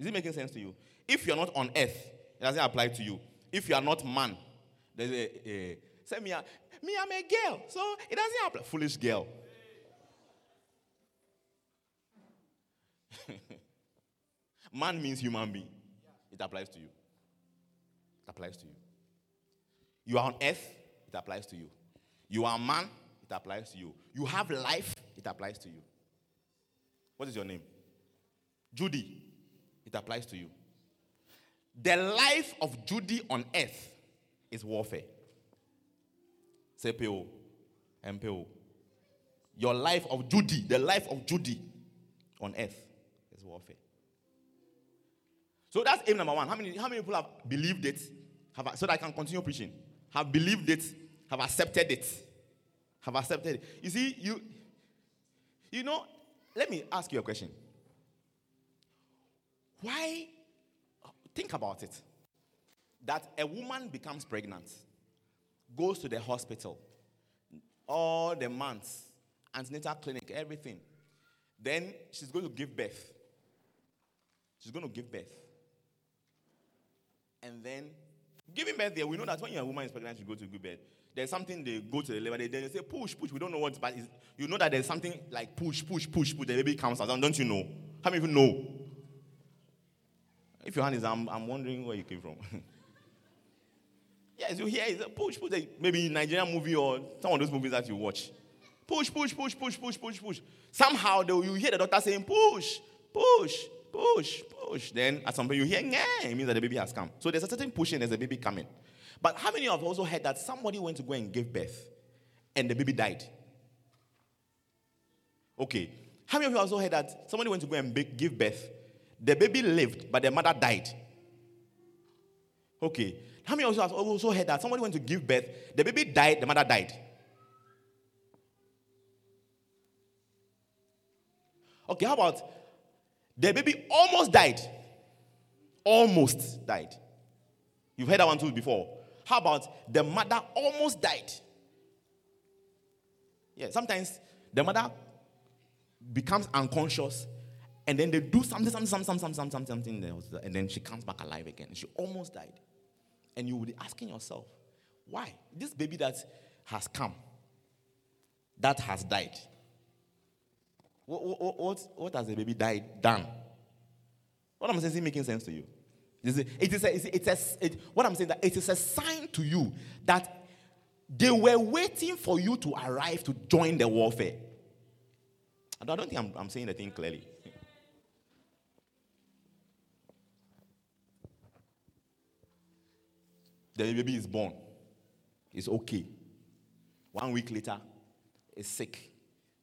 Is it making sense to you? If you're not on earth, it doesn't apply to you. If you are not man, there's a, a say me, ah, me, I'm a girl, so it doesn't apply. Foolish girl. man means human being. It applies to you. It applies to you. You are on earth, it applies to you. You are man, it applies to you. You have life, it applies to you. What is your name? Judy, it applies to you. The life of Judy on earth is warfare. CPO, MPO. Your life of Judy, the life of Judy on earth is warfare. So that's aim number one. How many, how many people have believed it? Have, so that I can continue preaching. Have believed it, have accepted it. Have accepted it. You see, you, you know, let me ask you a question. Why, think about it, that a woman becomes pregnant, goes to the hospital, all the months, antenatal clinic, everything. Then she's going to give birth. She's going to give birth. And then, giving birth there, we know that when a woman is pregnant, she goes to give birth. There's something they go to the labor, they, they say push, push. We don't know what, but you know that there's something like push, push, push, push. The baby comes out. Don't you know? How many of you know? If your hand is, I'm, I'm wondering where you came from. yes, you hear it's a push, push. Maybe Nigerian movie or some of those movies that you watch. Push, push, push, push, push, push, push. Somehow they, you hear the doctor saying push, push, push, push. Then at some point you hear, yeah, it means that the baby has come. So there's a certain pushing, there's a baby coming. But how many of you also heard that somebody went to go and give birth and the baby died? Okay. How many of you also heard that somebody went to go and give birth? The baby lived, but the mother died. Okay. How many you have also heard that somebody went to give birth? The baby died, the mother died. Okay, how about the baby almost died? Almost died. You've heard that one too before. How about the mother almost died? Yeah, sometimes the mother becomes unconscious and then they do something, something, something, something, something, something, something, and then she comes back alive again. She almost died. And you will be asking yourself, why? This baby that has come, that has died. What, what, what, what has the baby died done? What I'm saying is making sense to you? It is a, it's a, it, what I'm saying that it is a sign to you that they were waiting for you to arrive to join the warfare. I don't think I'm, I'm saying the thing clearly. The baby is born. It's okay. One week later, is sick.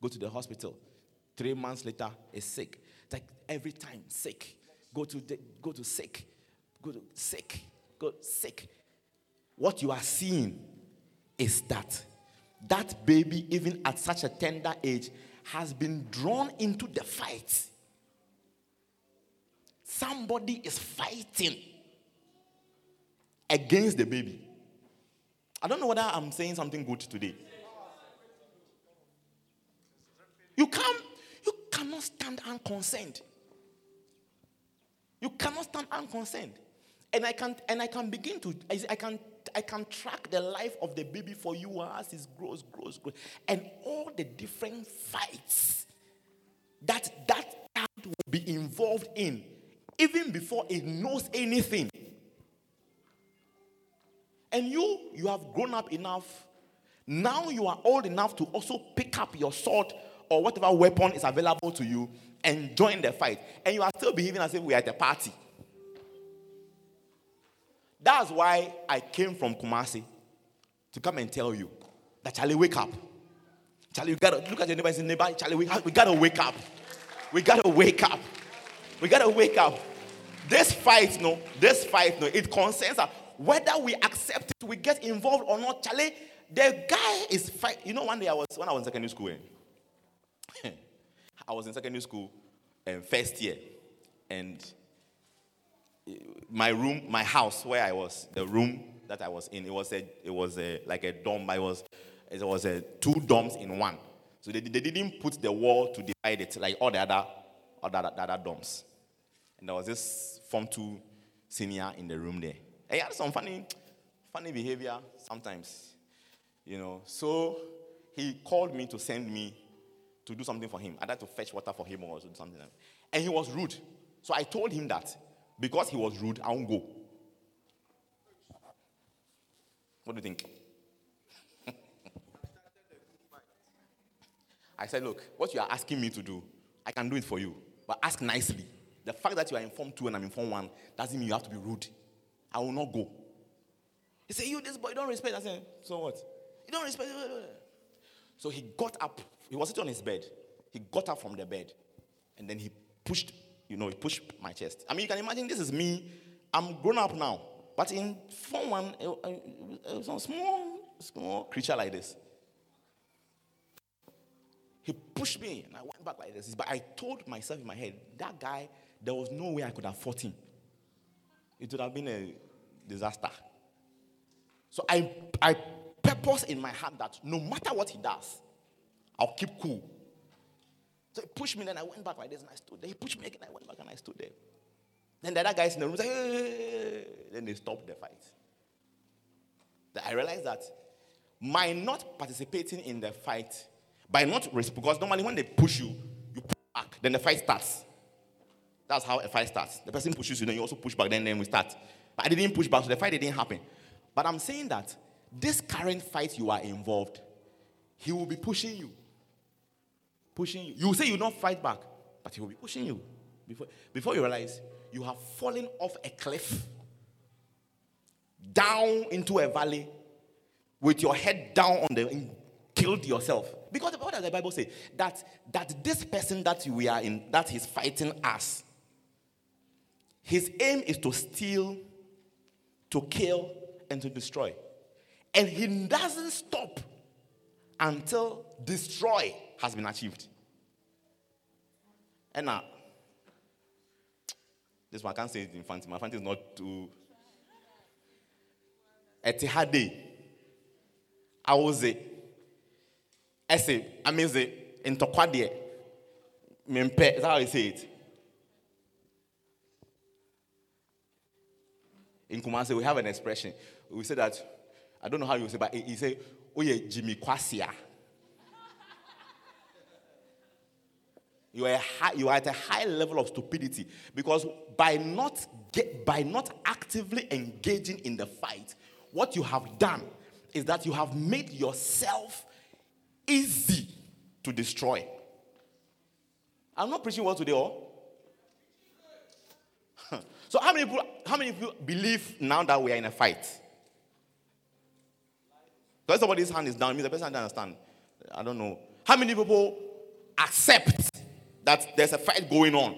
Go to the hospital. Three months later, is sick. It's like every time, sick. Go to the, go to sick go to sick, go sick. What you are seeing is that that baby, even at such a tender age, has been drawn into the fight. Somebody is fighting against the baby. I don't know whether I'm saying something good today. You can't, you cannot stand unconcerned. You cannot stand unconcerned and I can and I can begin to I can I can track the life of the baby for you as it grows, grows, grows, and all the different fights that that child will be involved in, even before it knows anything. And you, you have grown up enough. Now you are old enough to also pick up your sword or whatever weapon is available to you and join the fight. And you are still behaving as if we are at a party. That's why I came from Kumasi to come and tell you that Charlie, wake up. Charlie, you gotta look at your neighbor and say, neighbor, Charlie, we, we gotta wake up. We gotta wake up. We gotta wake up. This fight, no, this fight, no, it concerns us. Whether we accept it, we get involved or not, Charlie, the guy is fight. You know, one day I was when I was in secondary school. Eh? I was in secondary school, um, first year, and my room, my house where I was, the room that I was in, it was a, it was a, like a dorm. I was, it was a two dorms in one. So they, they didn't put the wall to divide it like all the other, all the, the other dorms. And there was this Form 2 senior in the room there. Eh, he had some funny, funny behavior sometimes, you know. So he called me to send me to do something for him. I had to fetch water for him or something. And he was rude. So I told him that because he was rude, I won't go. What do you think? I said, Look, what you are asking me to do, I can do it for you, but ask nicely. The fact that you are informed two and I'm informed one doesn't mean you have to be rude. I will not go. He said, You, this boy, you don't respect. I said, So what? You don't respect. So he got up. He was sitting on his bed. He got up from the bed and then he pushed, you know, he pushed my chest. I mean, you can imagine this is me. I'm grown up now. But in form one, it, it was a small, small creature like this. He pushed me and I went back like this. But I told myself in my head, that guy, there was no way I could have fought him. It would have been a disaster. So I, I purpose in my heart that no matter what he does, I'll keep cool. So he pushed me, then I went back like this and I stood there. He pushed me again, I went back and I stood there. Then the other guys in the room said, hey. then they stopped the fight. Then I realized that my not participating in the fight by not because normally when they push you, you push back, then the fight starts. That's how a fight starts. The person pushes you, then you also push back, then, then we start. But I didn't push back, so the fight didn't happen. But I'm saying that this current fight you are involved, he will be pushing you. Pushing you. You say you don't fight back, but he will be pushing you. Before, before you realize you have fallen off a cliff down into a valley with your head down on the and killed yourself. Because what does the Bible say? That that this person that we are in, that he's fighting us, his aim is to steal, to kill, and to destroy. And he doesn't stop until destroy has been achieved. And now, this one I can't say it in fancy. My fancy is not too. Etihade. I it ɛsɛ ameze ntɔkwa deɛ mempɛ is that how you say it in Kumasi we have an expression. We say that I don't know how you say but he say oh yeah Jimmy Kwasia. You are, high, you are at a high level of stupidity because by not get, by not actively engaging in the fight what you have done is that you have made yourself easy to destroy. I'm not preaching what today, or so how many people how many people believe now that we are in a fight? Because somebody's hand is down, means the person doesn't understand. I don't know. How many people accept that there's a fight going on?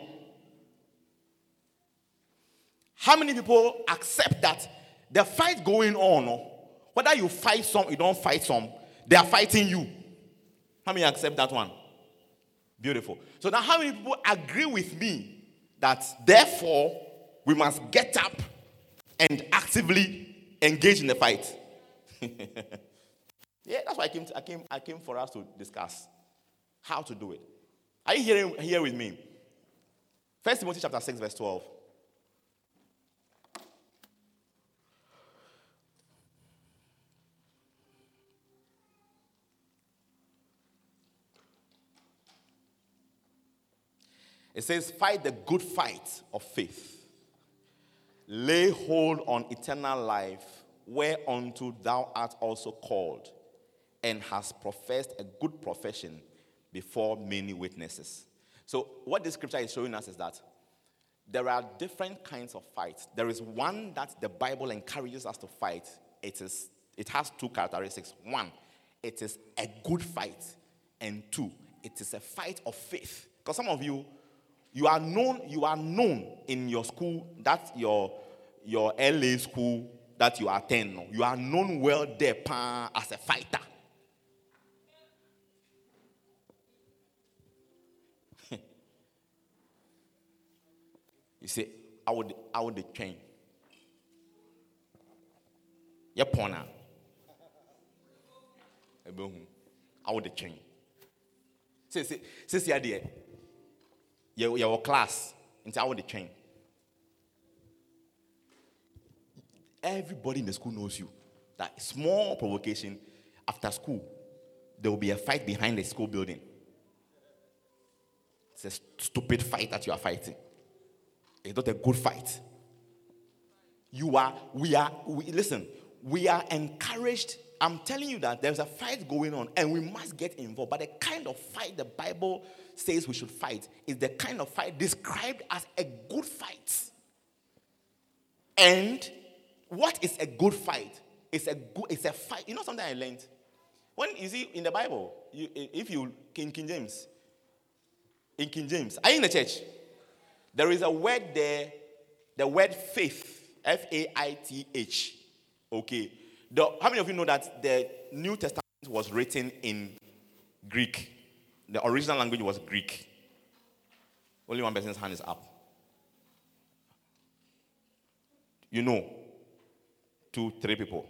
How many people accept that the fight going on, whether you fight some, you don't fight some, they are fighting you? How many accept that one? Beautiful. So now, how many people agree with me that therefore we must get up and actively engage in the fight? yeah, that's why I came, to, I, came, I came for us to discuss how to do it. Are you hearing here with me? First Timothy chapter 6, verse 12. It says, Fight the good fight of faith. Lay hold on eternal life, whereunto thou art also called, and hast professed a good profession before many witnesses. So, what this scripture is showing us is that there are different kinds of fights. There is one that the Bible encourages us to fight. It, is, it has two characteristics. One, it is a good fight. And two, it is a fight of faith. Because some of you, you are known, you are known in your school, that's your your LA school that you attend. You are known well there as a fighter. you say, I would I would train. Yeah, pona. I would train. Say, say, say, say, your class. Nti awo de twɛn everybody in the school knows you. That small provocation after school there will be a fight behind the school building. It's a stupid fight that you are fighting. It's not a good fight. You are we are we, listen we are encouraged. I'm telling you that there's a fight going on and we must get involved. But the kind of fight the bible says we should fight is the kind of fight described as a good fight. And what is a good fight? It's a good, it's a fight. You know something I learned? When you see in the Bible, you, if you in King James, in King James, are you in the church? There is a word there, the word faith, F A I T H. Okay. The, how many of you know that the New Testament was written in Greek? The original language was Greek. Only one person's hand is up. You know, two, three people.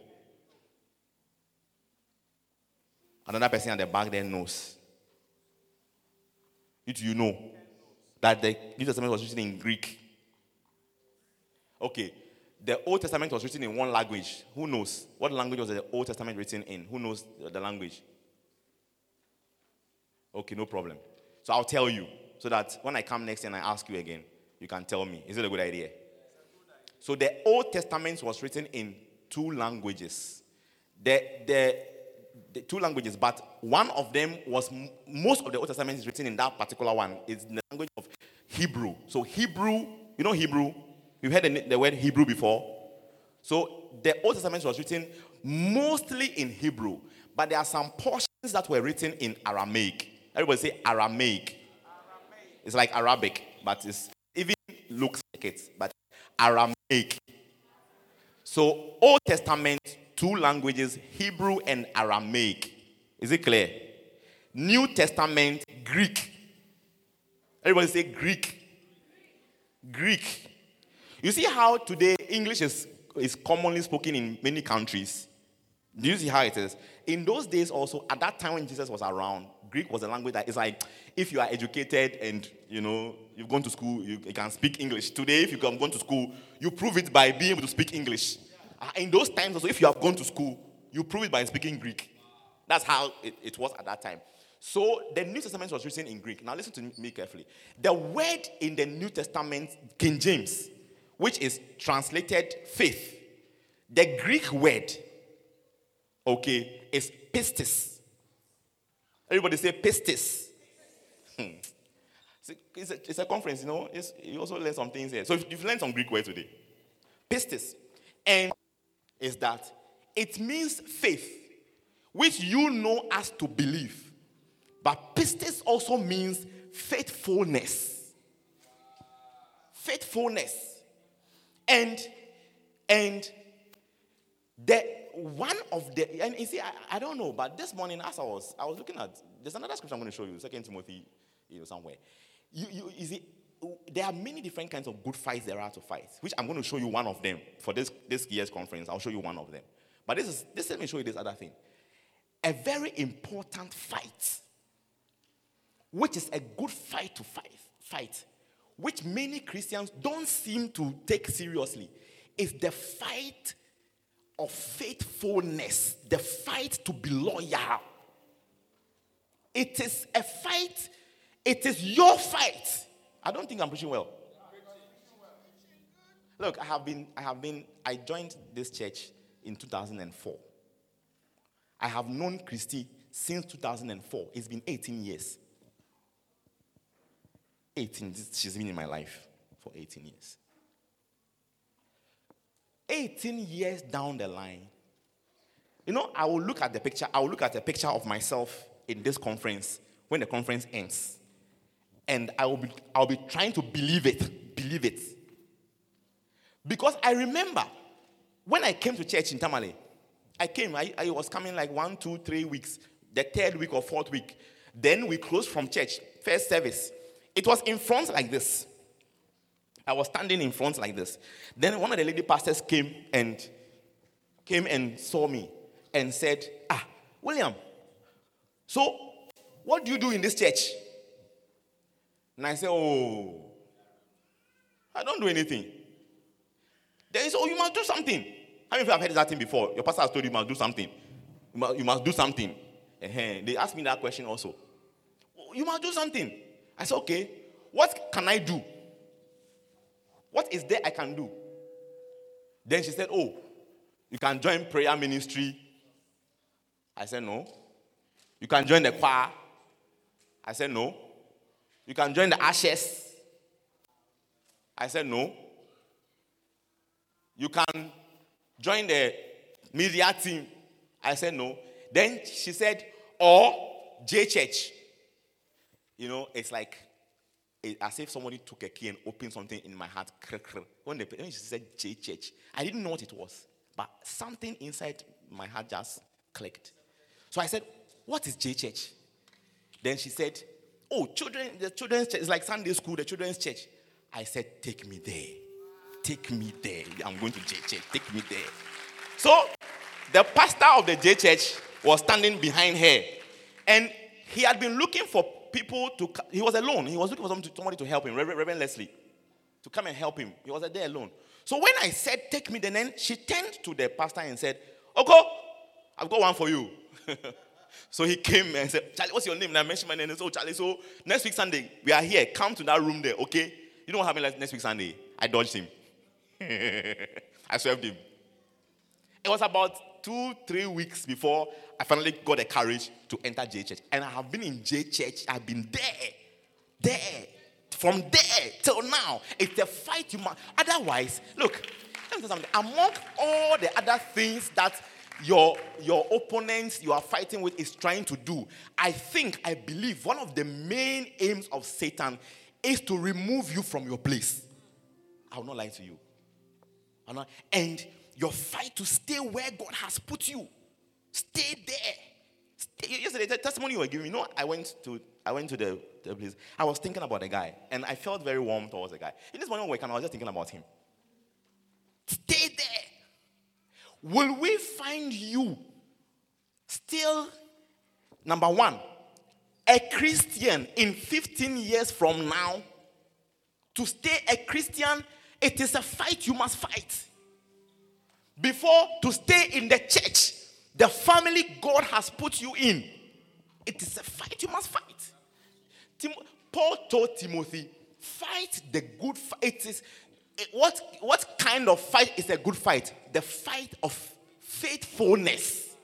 Another person at the back there knows. You, you know that the New Testament was written in Greek. Okay, the Old Testament was written in one language. Who knows? What language was the Old Testament written in? Who knows the language? Okay, no problem. So I'll tell you so that when I come next and I ask you again, you can tell me. Is it a good idea? So the Old Testament was written in two languages. The, the, the two languages, but one of them was most of the Old Testament is written in that particular one. It's the language of Hebrew. So Hebrew, you know Hebrew? You've heard the, the word Hebrew before. So the Old Testament was written mostly in Hebrew, but there are some portions that were written in Aramaic. Everybody say Aramaic. Aramaic. It's like Arabic, but it even looks like it. But Aramaic. So, Old Testament, two languages, Hebrew and Aramaic. Is it clear? New Testament, Greek. Everybody say Greek. Greek. You see how today English is, is commonly spoken in many countries? Do you see how it is? In those days, also, at that time when Jesus was around, Greek was a language that is like if you are educated and you know you've gone to school, you, you can speak English. Today, if you have gone to school, you prove it by being able to speak English. Uh, in those times, also, if you have gone to school, you prove it by speaking Greek. That's how it, it was at that time. So the New Testament was written in Greek. Now listen to me carefully. The word in the New Testament, King James, which is translated faith, the Greek word, okay, is pistis. Everybody say pistis. Hmm. It's, a, it's a conference, you know. It's, you also learn some things here. So you've learned some Greek words today. Pistis. And is that it means faith, which you know as to believe. But pistis also means faithfulness. Faithfulness. And and the one of the and you see, I, I, don't know, but this morning as I was I was looking at there's another scripture I'm going to show you, Second Timothy, you know, somewhere. You, you, see, there are many different kinds of good fights there are to fight, which I'm going to show you one of them for this, this year's conference. I'll show you one of them. But this is this let me show you this other thing. A very important fight, which is a good fight to fight, fight, which many Christians don't seem to take seriously, is the fight of faithfulness, the fight to be loyal. It is a fight, it is your fight. I don't think I'm preaching well. Look, I have been, I have been, I joined this church in 2004. I have known Christy since 2004. It's been 18 years. 18, she's been in my life for 18 years. 18 years down the line, you know, I will look at the picture, I will look at a picture of myself in this conference when the conference ends. And I will be, I'll be trying to believe it, believe it. Because I remember when I came to church in Tamale, I came, I, I was coming like one, two, three weeks, the third week or fourth week. Then we closed from church, first service. It was in front like this. I was standing in front like this. Then one of the lady pastors came and came and saw me and said, Ah, William, so what do you do in this church? And I said, Oh, I don't do anything. Then he said, Oh, you must do something. How many of you have heard that thing before? Your pastor has told you you must do something. You must, you must do something. Uh-huh. They asked me that question also. You must do something. I said, okay, what can I do? What is there I can do? Then she said, oh, you can join prayer ministry. I said, no. You can join the choir. I said, no. You can join the ashes. I said, no. You can join the media team. I said, no. Then she said, or J Church. You know, it's like it, as if somebody took a key and opened something in my heart. When, when she said J Church, I didn't know what it was, but something inside my heart just clicked. So I said, What is J Church? Then she said, Oh, children, the children's church. It's like Sunday school, the children's church. I said, Take me there. Take me there. I'm going to J Church. Take me there. So the pastor of the J Church was standing behind her. And he had been looking for people to, he was alone. He was looking for somebody to help him, Reverend, Leslie, to come and help him. He was there alone. So when I said, Take me, then she turned to the pastor and said, Okay, I've got one for you. so he came and said, Charlie, what's your name? And I mentioned my name. So, Charlie, so next week Sunday, we are here. Come to that room there, okay? You know what happened next week Sunday? I dodged him. I swerved him. It was about two, three weeks before I finally got the courage to enter J Church. And I have been in J Church. I've been there, there, from there till now. It's a fight you must. Otherwise, look, among all the other things that your, your opponents you are fighting with is trying to do, I think, I believe one of the main aims of Satan is to remove you from your place. I will not lie to you. And your fight to stay where God has put you. Stay there. Stay. Yesterday, the testimony you were giving, you know, I went to I went to the, the place. I was thinking about the guy, and I felt very warm towards the guy. In this morning and I was just thinking about him. Stay there. Will we find you still, number one, a Christian in 15 years from now? To stay a Christian, it is a fight you must fight. Before to stay in the church, the family God has put you in, it is a fight you must fight. Tim- Paul told Timothy, fight the good fight. It is what, what kind of fight is a good fight? The fight of faithfulness.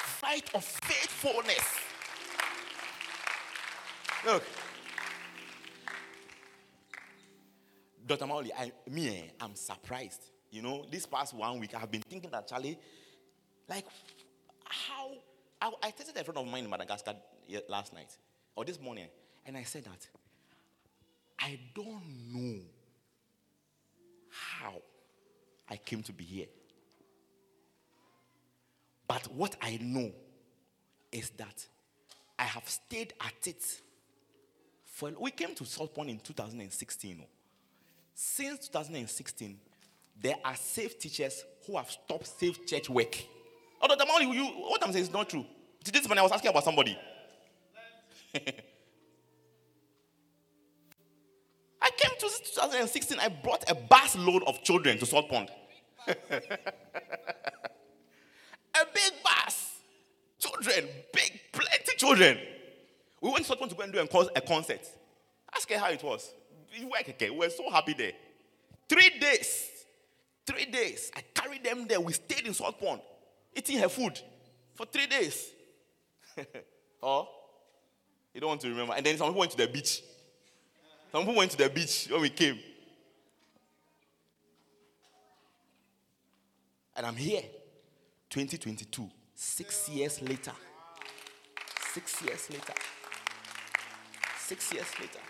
Fight of faithfulness. Look, Dr. Mauli, I, me, eh, I'm surprised. You know, this past one week, I've been thinking that, Charlie, like, how. I, I tested a friend of mine in Madagascar last night, or this morning, and I said that I don't know how I came to be here. But what I know is that I have stayed at it for. We came to Salt Pond in 2016. Since 2016, there are safe teachers who have stopped safe church work. Although the man, you, what I'm saying is not true. This morning I was asking about somebody. I came to 2016, I brought a bus load of children to Salt Pond. a big bus. Children, big, plenty children. We went to Salt Pond to go and do a concert. Ask her how it was. We were so happy there. Three days. Three days. I carried them there. We stayed in Salt Pond, eating her food for three days. oh, you don't want to remember. And then some people went to the beach. Some people went to the beach when we came. And I'm here, 2022, six years later. Six years later. Six years later.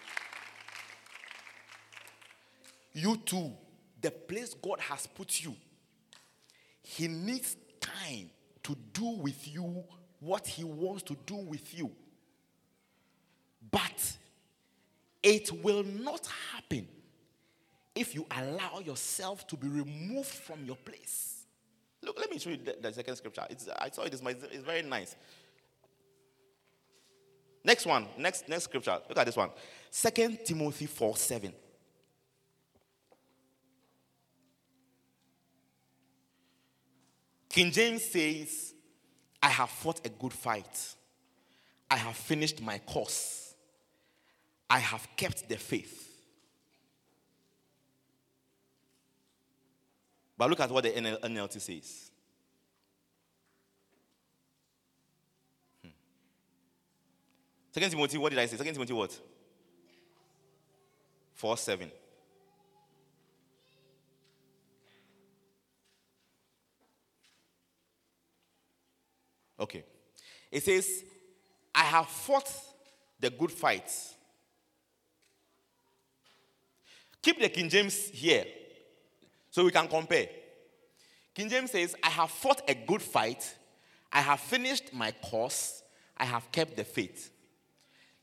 You too the place God has put you, He needs time to do with you what He wants to do with you. But it will not happen if you allow yourself to be removed from your place. Look, let me show you the, the second scripture. It's, I saw it, it's, it's very nice. Next one, next, next scripture. Look at this one. Second Timothy 4 7. King James says, I have fought a good fight. I have finished my course. I have kept the faith. But look at what the NLT says. Hmm. Second Timothy, what did I say? Second Timothy what? 4 7. Okay. It says, I have fought the good fight. Keep the King James here so we can compare. King James says, I have fought a good fight. I have finished my course. I have kept the faith.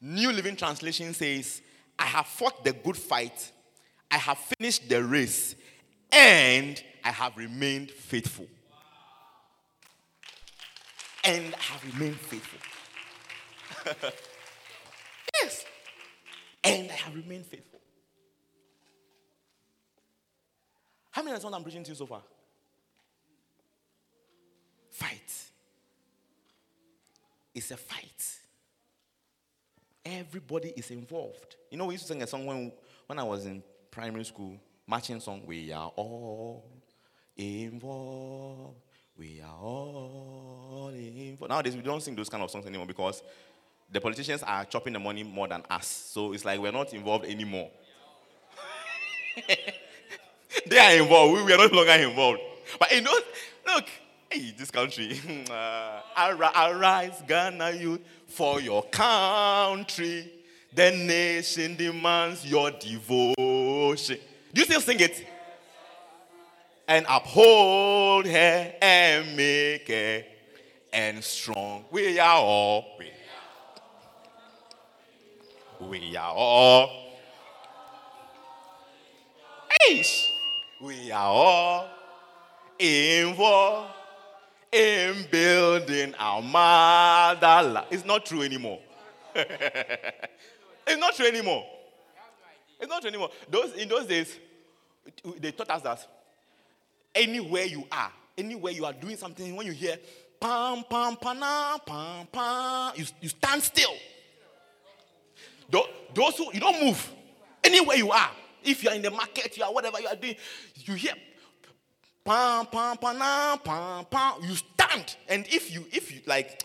New Living Translation says, I have fought the good fight. I have finished the race. And I have remained faithful and I have remained faithful. yes. And I have remained faithful. How many understand I'm preaching to you so far? Fight. It's a fight. Everybody is involved. You know, we used to sing a song when, when I was in primary school, marching song, We are all involved. We are all in. Nowadays, we don't sing those kind of songs anymore because the politicians are chopping the money more than us. So it's like we're not involved anymore. they are involved. We, we are no longer involved. But you know, look, hey, this country. uh, arise, Ghana youth, for your country. The nation demands your devotion. Do you still sing it? And uphold her and make her and strong. We are all. We, are all. Eish. We are all involved in building our motherland. It's not true anymore. it's not true anymore. It's not true anymore. Those in those days, they taught us that anywhere you are, anywhere you are doing something, when you hear pam, pam, pana, pam, pam, you, you stand still. Those who, you don't move. Anywhere you are, if you are in the market, you are whatever you are doing, you hear pam, pam, pana, pam, pam, you stand. And if you, if you, like,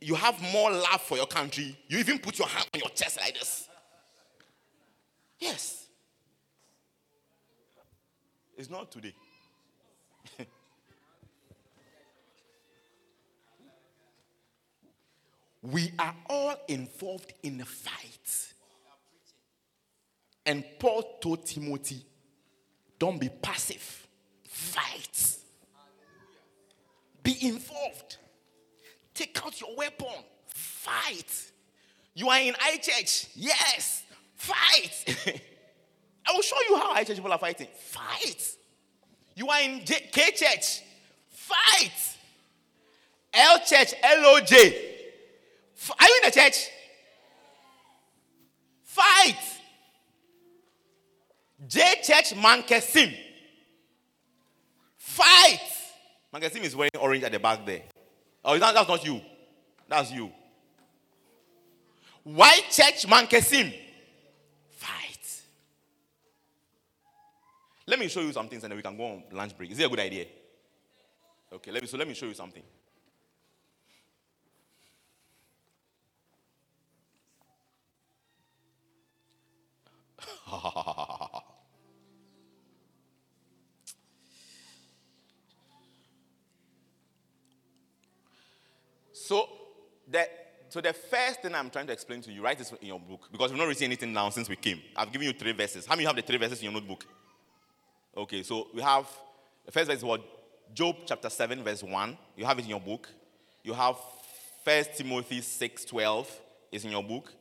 you have more love for your country, you even put your hand on your chest like this. Yes. It's not today. We are all involved in a fight. And Paul told Timothy, don't be passive, fight. Be involved. Take out your weapon, fight. You are in I church, yes, fight. I will show you how I church people are fighting. Fight. You are in J- K church, fight. L church, L O J, are you in the church? Fight. J Church Mankesim. Fight. Mankesim is wearing orange at the back there. Oh, that, that's not you. That's you. White Church Mankesim. Fight. Let me show you some things and then we can go on lunch break. Is it a good idea? Okay, let me so let me show you something. so the so the first thing I'm trying to explain to you, write this in your book because we've not written anything now since we came. I've given you three verses. How many have the three verses in your notebook? Okay, so we have the first verse is what Job chapter 7, verse 1. You have it in your book. You have First Timothy 6, 12 is in your book.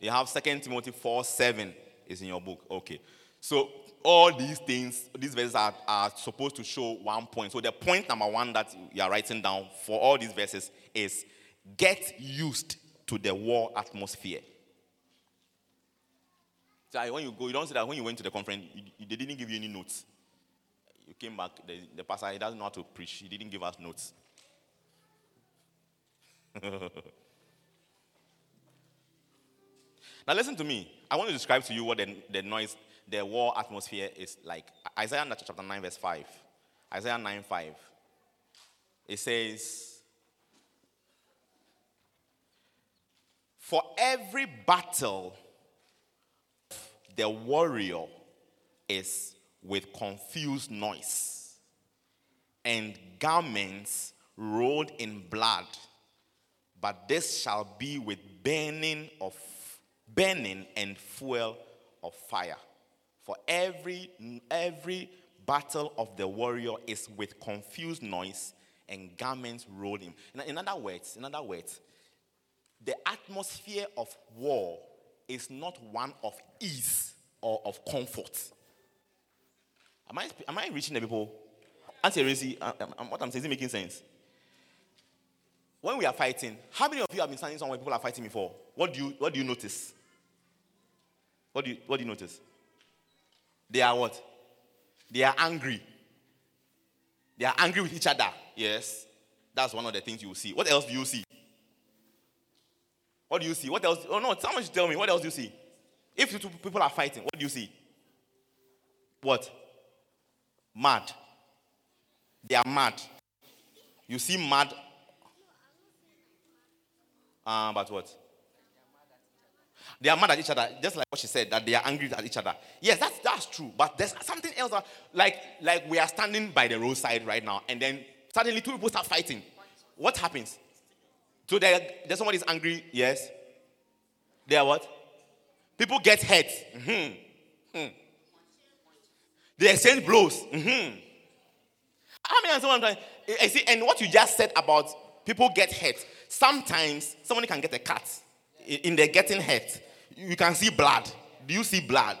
You have Second Timothy 4, 7 is in your book. Okay. So all these things, these verses are, are supposed to show one point. So the point number one that you are writing down for all these verses is get used to the war atmosphere. So when you go, you don't say that when you went to the conference, you, they didn't give you any notes. you came back, the, the pastor, he doesn't know how to preach. He didn't give us notes. now, listen to me. I want to describe to you what the, the noise, the war atmosphere is like. Isaiah chapter 9, verse 5. Isaiah 9, 5. It says, For every battle, the warrior is with confused noise and garments rolled in blood but this shall be with burning of burning and fuel of fire for every every battle of the warrior is with confused noise and garments rolled in. in other words in other words the atmosphere of war is not one of ease or of comfort am i am i reaching the people answer uh, um, um, what i'm saying is making sense when we are fighting, how many of you have been standing somewhere people are fighting before? What do you what do you notice? What do you what do you notice? They are what? They are angry. They are angry with each other. Yes. That's one of the things you will see. What else do you see? What do you see? What else? Oh no, someone should tell me. What else do you see? If two people are fighting, what do you see? What? Mad. They are mad. You see mad uh, but what? They are mad at each other, just like what she said, that they are angry at each other. Yes, that's that's true. But there's something else that, like like we are standing by the roadside right now, and then suddenly two people start fighting. What happens? So there, there's somebody is angry, yes. They are what? People get hurt. Mm-hmm. Mm. They exchange blows. Mm-hmm. Many understand I'm trying? I see, and what you just said about people get hurt. Sometimes somebody can get a cut in their getting hurt. You can see blood. Do you see blood?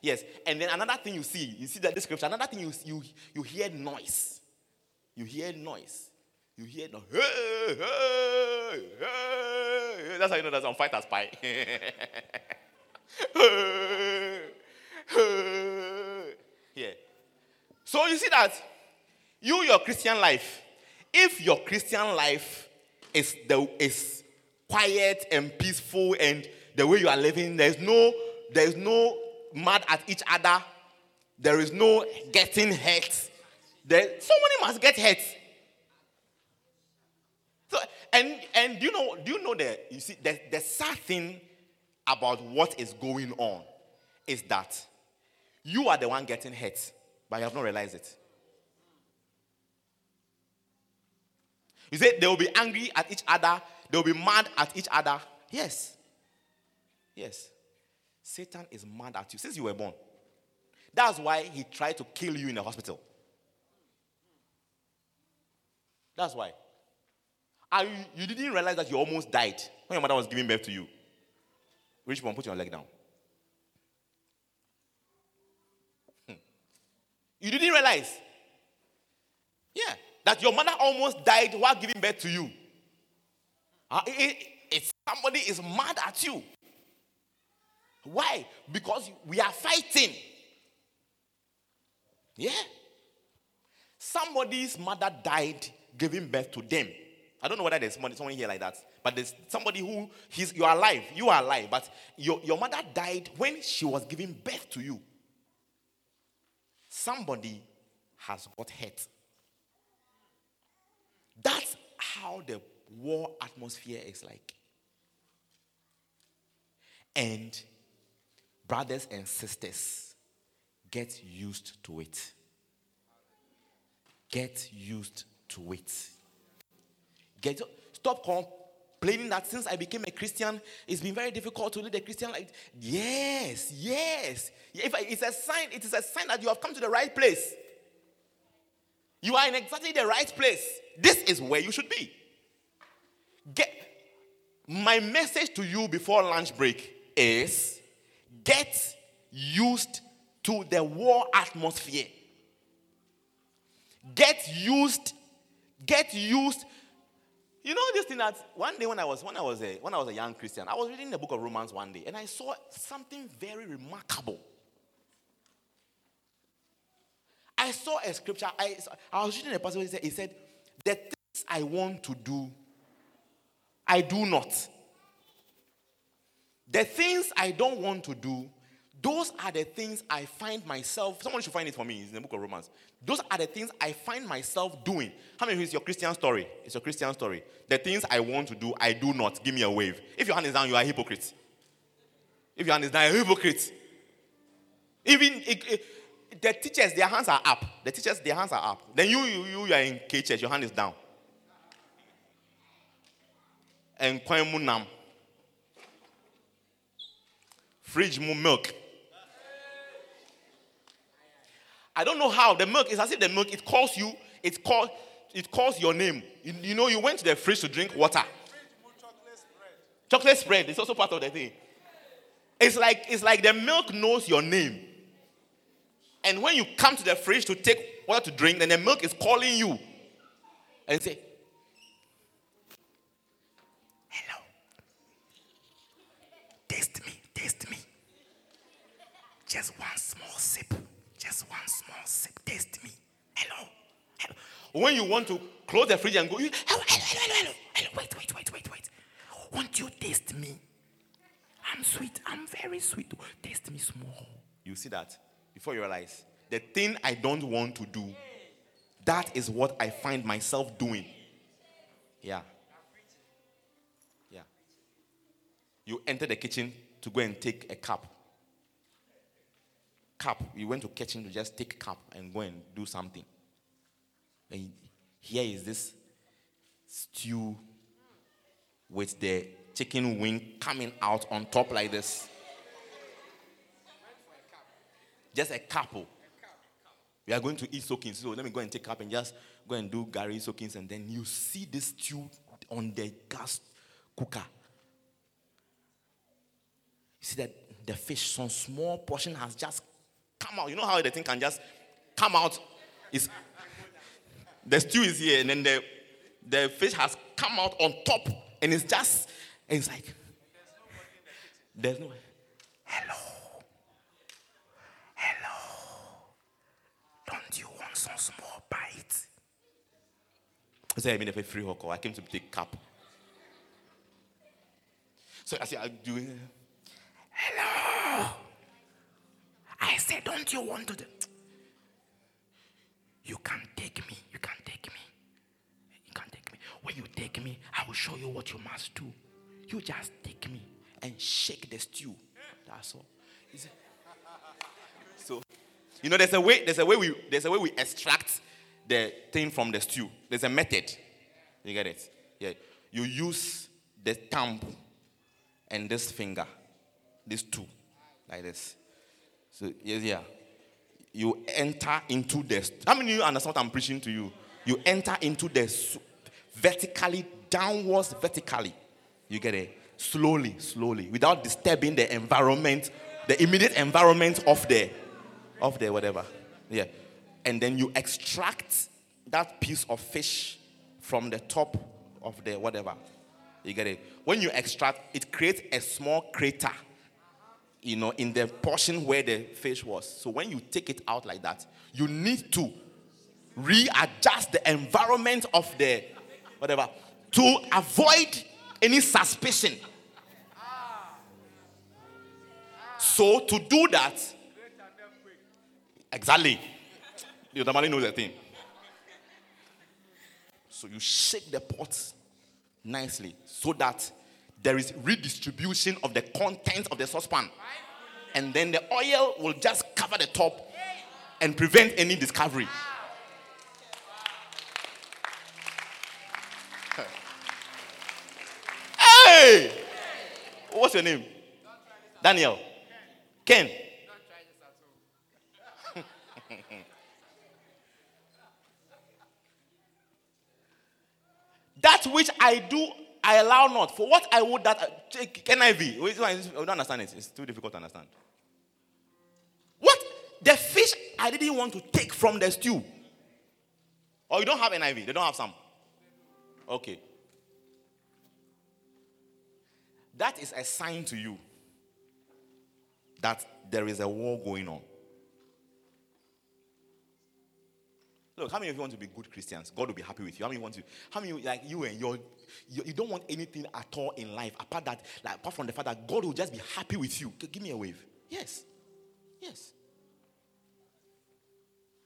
Yes. And then another thing you see, you see that description. Another thing you you you hear noise. You hear noise. You hear no. Hey, hey, hey. That's how you know that's on fighter's pie. yeah. So you see that you your Christian life. If your Christian life is the is quiet and peaceful and the way you are living there's no there's no mad at each other there is no getting hurt there somebody must get hurt so and and do you know do you know that you see the, the sad thing about what is going on is that you are the one getting hurt but you have not realized it You say they will be angry at each other, they will be mad at each other. Yes. Yes. Satan is mad at you since you were born. That's why he tried to kill you in the hospital. That's why. And you, didn't realize that you almost died when your mother was giving birth to you. Rich one, put your leg down. Hmm. You didn't realize. Yeah that your mother almost died while giving birth to you. Uh, it, it, somebody is mad at you. Why? Because we are fighting. Yeah. Somebody's mother died giving birth to them. I don't know whether there's someone, here like that, but there's somebody who he's you are alive. You are alive, but your, your mother died when she was giving birth to you. Somebody has got hurt. That's how the war atmosphere is like. And brothers and sisters, get used to it. Get used to it. Get stop complaining that since I became a Christian, it's been very difficult to lead a Christian life. Yes, yes. If it's a sign, it is a sign that you have come to the right place. You are in exactly the right place. This is where you should be. Get my message to you before lunch break is get used to the war atmosphere. Get used, get used. You know this thing that one day when I was when I was a when I was a young Christian, I was reading the book of Romans one day and I saw something very remarkable. I saw a scripture. I, I was reading a passage. He said, The things I want to do, I do not. The things I don't want to do, those are the things I find myself. Someone should find it for me. It's in the book of Romans. Those are the things I find myself doing. How many of you is your Christian story? It's your Christian story. The things I want to do, I do not. Give me a wave. If your hand is down, you are a hypocrite. If your hand is down, a hypocrite. Even it, it, the teachers, their hands are up. The teachers, their hands are up. Then you, you, you, you are in K church, your hand is down. And Kwemunam. Fridge milk. I don't know how the milk is as if the milk it calls you, it calls it calls your name. You, you know, you went to the fridge to drink water. Chocolate spread. It's also part of the thing. It's like it's like the milk knows your name. And when you come to the fridge to take water to drink, then the milk is calling you. And say, Just one small sip. Just one small sip. Taste me. Hello. Hello. When you want to close the fridge and go, hello, hello, hello, hello, hello. Wait, wait, wait, wait, wait. Won't you taste me? I'm sweet. I'm very sweet. Taste me small. You see that? Before you realize, the thing I don't want to do, that is what I find myself doing. Yeah. Yeah. You enter the kitchen to go and take a cup cup. We went to kitchen to just take cup and go and do something. And here is this stew with the chicken wing coming out on top like this. Just a couple. Oh. We are going to eat soakings. So let me go and take cup and just go and do garri soakings. And then you see this stew on the gas cooker. You see that the fish, some small portion has just come out. You know how the thing can just come out? Is the stew is here, and then the the fish has come out on top, and it's just and it's like there's no hello. Hello. Don't you want some small bite? I said, I mean, if a free hawker, I came to take cup. So I said, I do. Hello. I said, Don't you want to? Do? You can take me. You can take me. You can take me. When you take me, I will show you what you must do. You just take me and shake the stew. That's all. So, you know, there's a way. There's a way we. There's a way we extract the thing from the stew. There's a method. You get it? Yeah. You use the thumb and this finger, these two, like this. So, yes, yeah. You enter into the. How many of you understand what I'm preaching to you? You enter into the vertically, downwards, vertically. You get it? Slowly, slowly, without disturbing the environment, the immediate environment of the, of the whatever. Yeah. And then you extract that piece of fish from the top of the whatever. You get it? When you extract, it creates a small crater you know, in the portion where the fish was. So when you take it out like that, you need to readjust the environment of the whatever to avoid any suspicion. So to do that, exactly, you normally know the thing. So you shake the pot nicely so that there is redistribution of the contents of the saucepan. And then the oil will just cover the top and prevent any discovery. Hey! What's your name? Daniel. Ken. that which I do I allow not. For what I would that take NIV. I don't understand it. It's too difficult to understand. What? The fish I didn't want to take from the stew. Or you don't have NIV. They don't have some. Okay. That is a sign to you that there is a war going on. Look, how many of you want to be good Christians? God will be happy with you. How many want to? How many like you and your you, you don't want anything at all in life apart that like apart from the fact that God will just be happy with you. Give me a wave. Yes. Yes.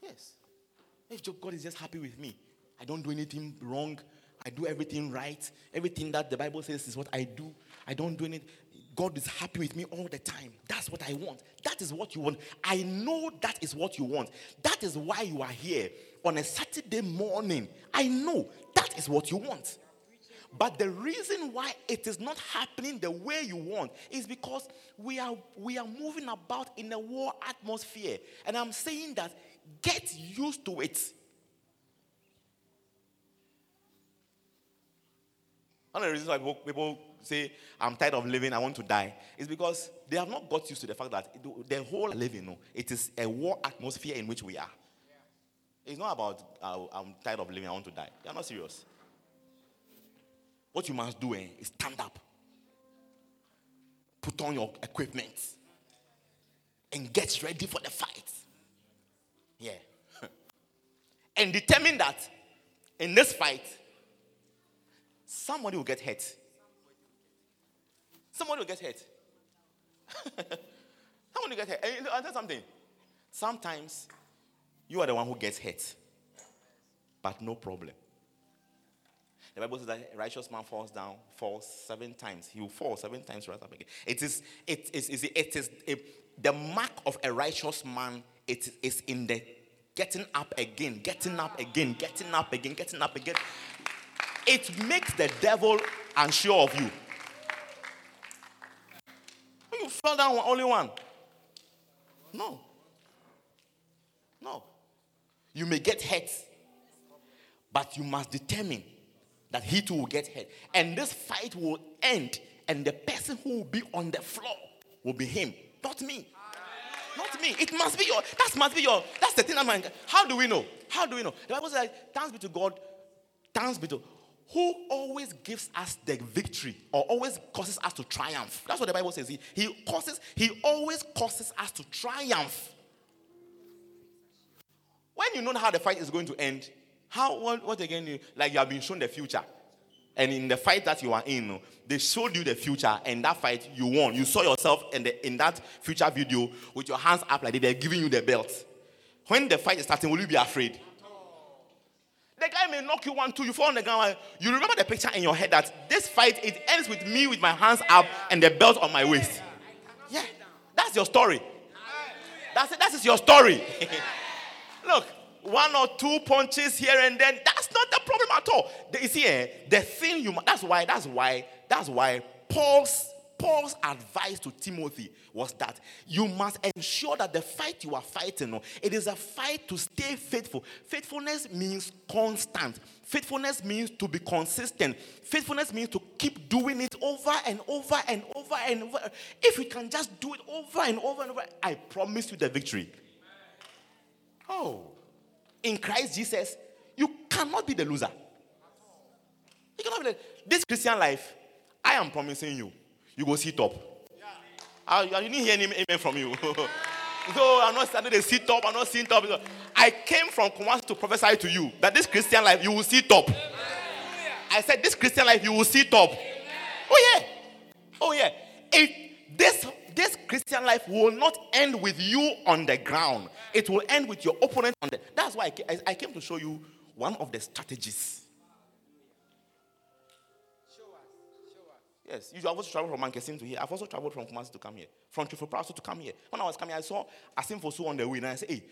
Yes. If God is just happy with me, I don't do anything wrong. I do everything right. Everything that the Bible says is what I do. I don't do anything. God is happy with me all the time. That's what I want. That is what you want. I know that is what you want. That is why you are here on a Saturday morning. I know that is what you want. But the reason why it is not happening the way you want is because we are we are moving about in a war atmosphere. And I'm saying that get used to it. One of the reasons why people, say, I'm tired of living, I want to die, is because they have not got used to the fact that the whole living, no, it is a war atmosphere in which we are. It's not about, uh, I'm tired of living, I want to die. You're not serious. What you must do eh, is stand up, put on your equipment, and get ready for the fight. Yeah. and determine that in this fight, somebody will get hurt. Somebody will get hurt. somebody will get hurt. And I'll tell something. Sometimes you are the one who gets hurt, but no problem. The Bible says that a righteous man falls down, falls seven times. He will fall seven times right up again. It is, it is, it is a, the mark of a righteous man. It is in the getting up again, getting up again, getting up again, getting up again. It makes the devil unsure of you. You fell down only one. No. No. You may get hurt, but you must determine that he too will get hurt. And this fight will end, and the person who will be on the floor will be him, not me. Not me. It must be your. That must be your. That's the thing. I'm. How do we know? How do we know? The Bible says, "Thanks be to God." Thanks be to who always gives us the victory or always causes us to triumph. That's what the Bible says. He, he causes, he always causes us to triumph. When you know how the fight is going to end, how what, what again like you have been shown the future. And in the fight that you are in, they showed you the future, and that fight you won. You saw yourself in, the, in that future video with your hands up like they're giving you the belt. When the fight is starting, will you be afraid? The guy may knock you one, two, you fall on the ground. You remember the picture in your head that this fight, it ends with me with my hands up and the belt on my waist. Yeah, that's your story. That's it. That is your story. Look, one or two punches here and then, that's not the problem at all. You see, eh, the thing you, that's why, that's why, that's why Paul's Paul's advice to Timothy was that you must ensure that the fight you are fighting, it is a fight to stay faithful. Faithfulness means constant. Faithfulness means to be consistent. Faithfulness means to keep doing it over and over and over and over. If you can just do it over and over and over, I promise you the victory. Oh, in Christ Jesus, you cannot be the loser. You cannot be the, this Christian life. I am promising you you go sit up. Yeah. I, I didn't hear any amen from you. so I'm not starting to sit up, I'm not sitting up. I came from Kumasi to prophesy to you that this Christian life you will sit up. I said, This Christian life you will sit up. Oh, yeah. Oh, yeah. It, this, this Christian life will not end with you on the ground, it will end with your opponent on the. That's why I, came to show you one of the strategies Yes, you have also traveled from Mankessim to here. I've also traveled from Kumasi to come here. From Chufopra also to come here. When I was coming, I saw Assin Fosu on the way, and I said, hey,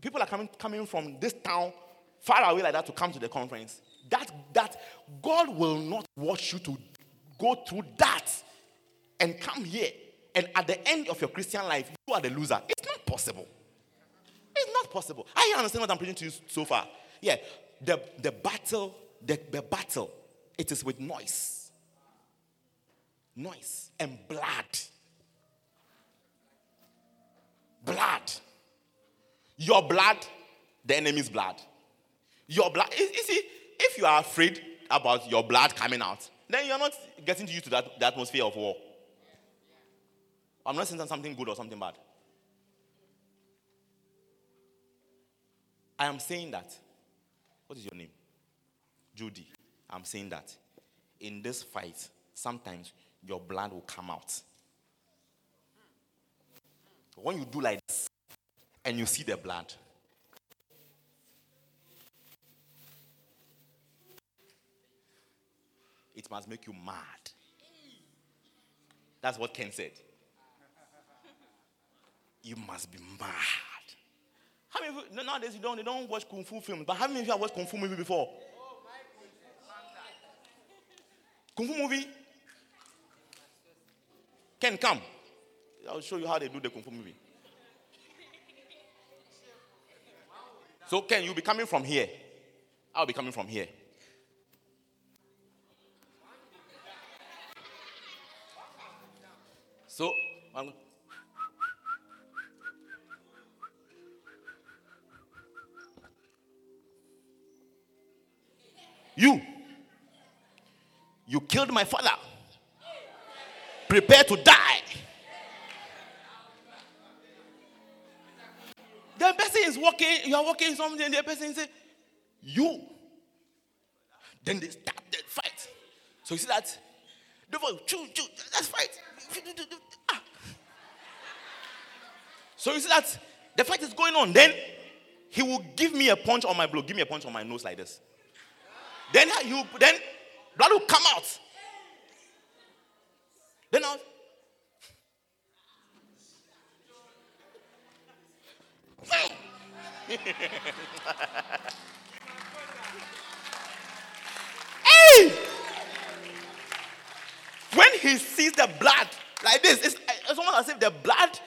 people are coming, coming from this town far away like that to come to the conference. That, that God will not watch you to go through that and come here. And at the end of your Christian life, you are the loser. It's not possible. It's not possible. I understand what I'm preaching to you so far. Yeah, the, the battle, the, the battle, it is with noise noise, and blood. Blood. Your blood, the enemy's blood. Your blood. You see, if you are afraid about your blood coming out, then you're not getting used to that the atmosphere of war. I'm not saying something good or something bad. I am saying that What is your name? Judy. I'm saying that in this fight, sometimes your blood will come out. When you do like this and you see the blood, it must make you mad. That's what Ken said. You must be mad. How many of you, nowadays you don't, you don't watch kung fu films, but how many of you have watched kung fu movie before? Kung fu movie? Ken, come. I'll show you how they do the kung fu movie. So, Ken, you'll be coming from here. I'll be coming from here. So, you, you killed my father. Prepare to die. The person is walking, you are walking something, and the person say, You. Then they start the fight. So you see that? The voice, choo, choo, let's fight. Ah. So you see that the fight is going on. Then he will give me a punch on my blow, give me a punch on my nose like this. Then you then blood will come out. Then I'll hey! When he sees the blood like this, it's, it's almost as if the blood,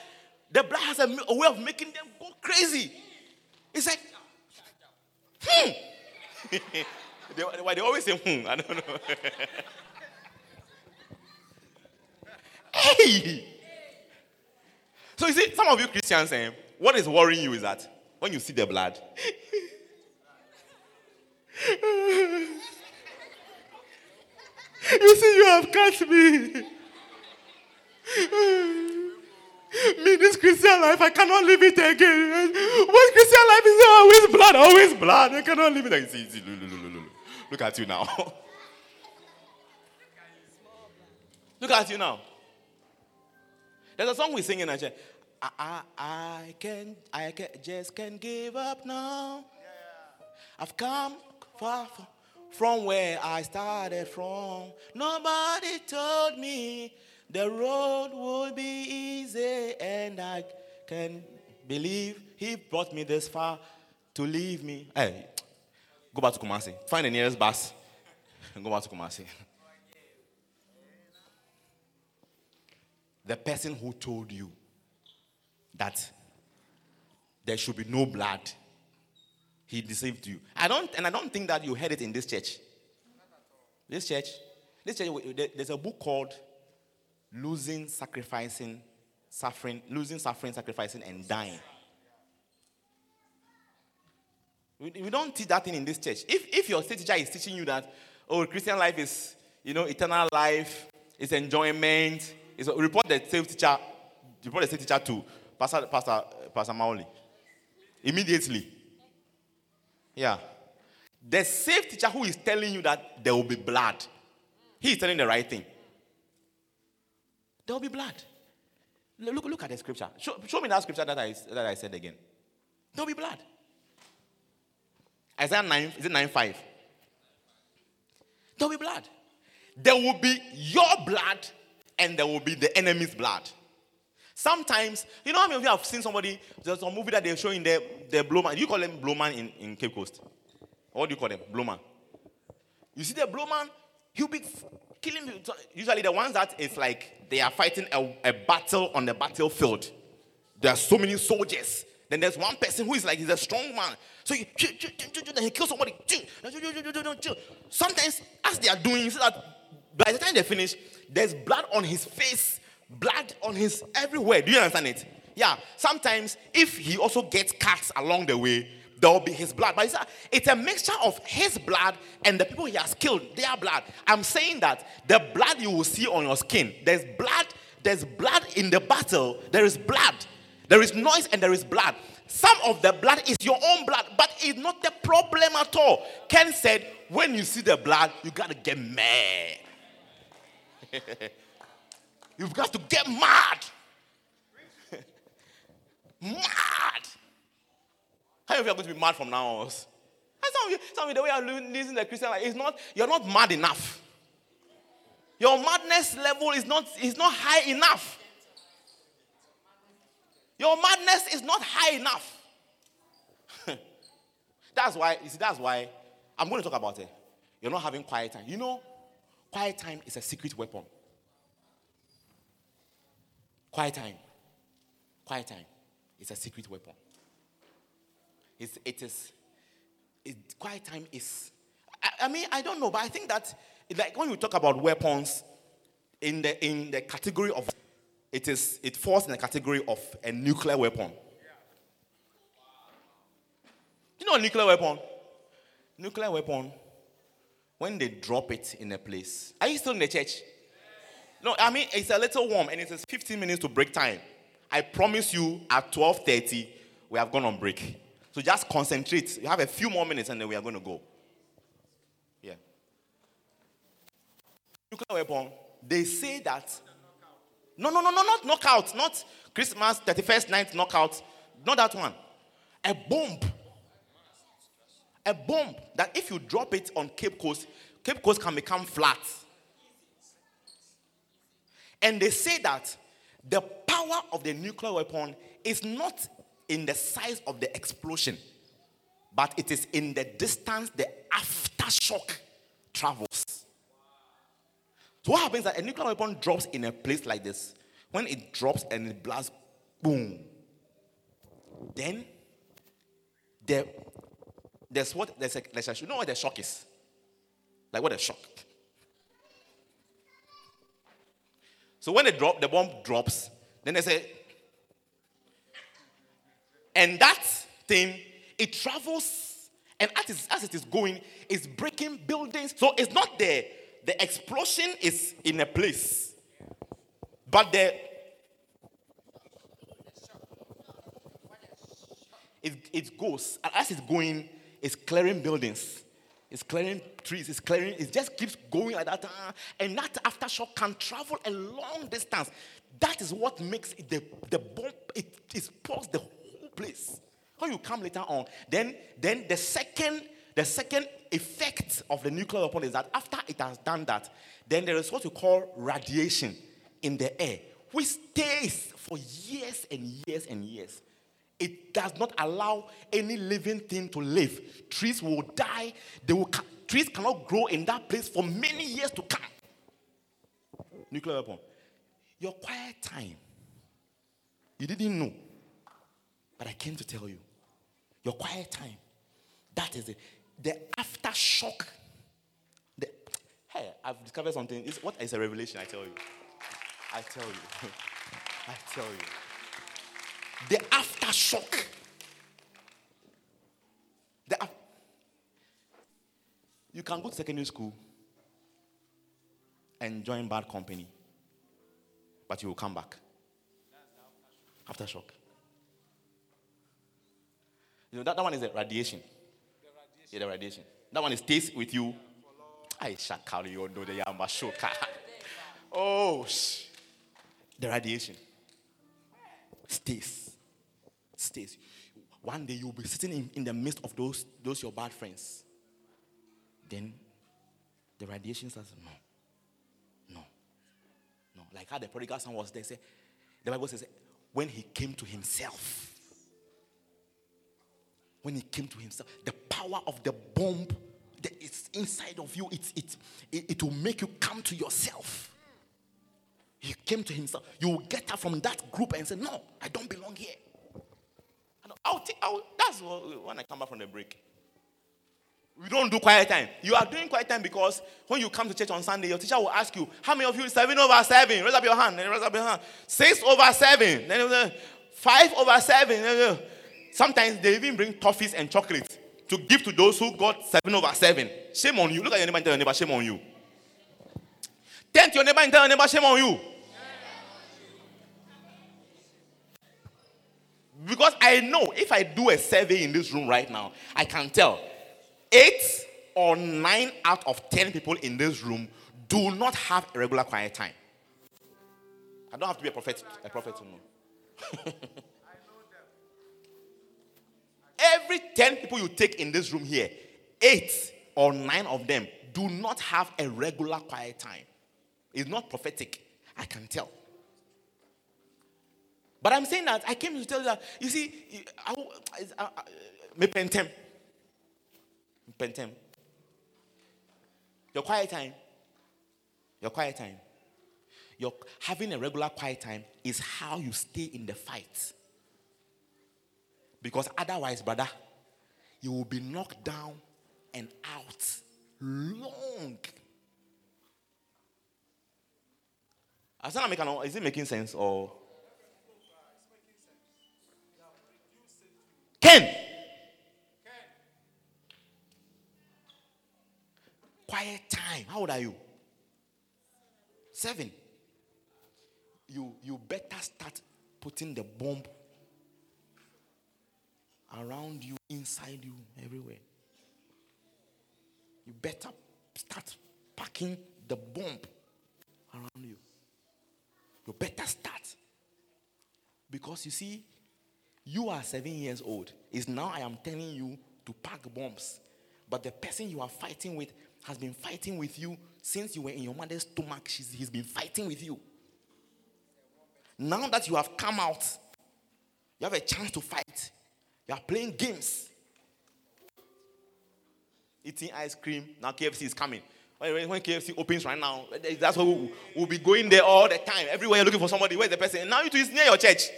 the blood has a, a way of making them go crazy. It's like, hmm. they, why they always say hmm? I don't know. hey! So you see, some of you Christians eh, what is worrying you is that when you see the blood, you see, you have cut me. me, this Christian life, I cannot live it again. What Christian life is always blood, always blood. I cannot live it again. Look, at you now. look at you now. There's a song we sing in a church. I, I, I can I can just can't give up now. I've come far from where I started from. Nobody told me the road would be easy, and I can believe He brought me this far to leave me. Hey, go back to Kumasi. Find the nearest bus and go back to Kumasi. The person who told you that there should be no blood. He deceived you. I don't, and I don't think that you heard it in this church. This church, this church, there's a book called Losing, Sacrificing, Suffering, Losing, Suffering, Sacrificing, and Dying. We, we don't teach that thing in this church. If, if your state teacher is teaching you that, oh, Christian life is, you know, eternal life, it's enjoyment, it's, report the state teacher, report the state teacher to Pastor, Pastor, Pastor Maoli. Immediately. Yeah. The safe teacher who is telling you that there will be blood, he is telling the right thing. There will be blood. Look, look at the scripture. Show, show me that scripture that I, that I said again. There will be blood. Isaiah 9, is it 9 5? There will be blood. There will be your blood and there will be the enemy's blood. Sometimes, you know how many of you have seen somebody, there's a movie that they're showing the, the blowman. You call them blowman in, in Cape Coast. What do you call them? Blowman. You see the blowman, he'll be killing Usually the ones that it's like they are fighting a, a battle on the battlefield. There are so many soldiers. Then there's one person who is like, he's a strong man. So he, he kills somebody. Sometimes, as they are doing, see that by the time they finish, there's blood on his face blood on his everywhere. Do you understand it? Yeah. Sometimes if he also gets cuts along the way, there will be his blood. But it's a, it's a mixture of his blood and the people he has killed, their blood. I'm saying that the blood you will see on your skin, there's blood, there's blood in the battle, there is blood. There is noise and there is blood. Some of the blood is your own blood, but it's not the problem at all. Ken said, when you see the blood, you got to get mad. You've got to get mad. mad. How many of you are going to be mad from now on? Some of you, some of you, the way you're using the Christian life, is not, you're not mad enough. Your madness level is not, is not high enough. Your madness is not high enough. that's why, you see, that's why I'm going to talk about it. You're not having quiet time. You know, quiet time is a secret weapon. Quiet time. Quiet time is a secret weapon. It's, it is, it, quiet time is, I, I mean, I don't know, but I think that like when you talk about weapons in the in the category of it is it falls in the category of a nuclear weapon. You know a nuclear weapon? Nuclear weapon, when they drop it in a place. Are you still in the church? No, I mean it's a little warm and it is 15 minutes to break time. I promise you at 12:30 we have gone on break. So just concentrate. You have a few more minutes and then we are going to go. Yeah. Nuclear weapon, they say that. No, no, no, no, not knockout, not Christmas 31st night knockout, not that one. A bomb. A bomb that if you drop it on Cape Coast, Cape Coast can become flat. And they say that the power of the nuclear weapon is not in the size of the explosion, but it is in the distance the aftershock travels. So what happens is that a nuclear weapon drops in a place like this. When it drops and it blasts, boom. Then there, there's what there's a, there's a you know what the shock is? Like what a shock. So when the drop, the bomb drops, then they say, and that thing, it travels, and as, as it is going, it's breaking buildings. So it's not there the explosion is in a place, but the it, it goes as it's going, it's clearing buildings, it's clearing trees, it's clearing, it just keeps going like that, uh, and that aftershock can travel a long distance. That is what makes it the the bomb. It explodes the whole place. When you come later on, then then the second the second effect of the nuclear weapon is that after it has done that, then there is what we call radiation in the air, which stays for years and years and years. It does not allow any living thing to live. Trees will die. They will, trees cannot grow in that place for many years to come. Nuclear weapon. Your quiet time. You didn't know. But I came to tell you. Your quiet time. That is it the aftershock. The, hey, I've discovered something. It's, what is a revelation? I tell you. I tell you. I tell you. The aftershock. The, you can go to secondary school and join bad company, but you will come back. Aftershock. You know, that, that one is a radiation. Yeah, oh, the radiation. That one stays with you. I shakali ondo the yamashoka. Oh, the radiation stays. Stays. One day you'll be sitting in, in the midst of those, those your bad friends. Then the radiation says, no, no, no. Like how the prodigal son was there. Say, the Bible says, when he came to himself, when he came to himself, the power of the bomb that is inside of you, it, it, it, it will make you come to yourself. He came to himself. You will get up from that group and say, No, I don't belong here. I'll t- I'll, that's when I come back from the break. We don't do quiet time. You are doing quiet time because when you come to church on Sunday, your teacher will ask you, How many of you? Seven over seven. Raise up your hand. Raise up your hand. Six over seven. Then five over seven. Sometimes they even bring toffees and chocolates to give to those who got seven over seven. Shame on you. Look at your neighbor and tell your neighbor, shame on you. Turn to your neighbor and tell your neighbor, shame on you. Because I know if I do a survey in this room right now, I can tell eight or nine out of ten people in this room do not have a regular quiet time. I don't have to be a prophet, a prophet to know. Every 10 people you take in this room here, eight or nine of them do not have a regular quiet time. It's not prophetic. I can tell. But I'm saying that I came to tell you that, you see, I, I, I, me pentem. Pentem. Your quiet time. Your quiet time. Your having a regular quiet time is how you stay in the fight. Because otherwise, brother, you will be knocked down and out long. Is it making sense or? Ken. Quiet time. How old are you? Seven. You you better start putting the bomb around you, inside you, everywhere. You better start packing the bomb around you. You better start. Because you see, you are seven years old. Is now I am telling you to pack bombs. But the person you are fighting with has been fighting with you since you were in your mother's stomach. She's, he's been fighting with you. Now that you have come out, you have a chance to fight. You are playing games. Eating ice cream. Now KFC is coming. When KFC opens right now, that's what we'll, we'll be going there all the time. Everywhere you're looking for somebody. Where's the person? Now it is near your church.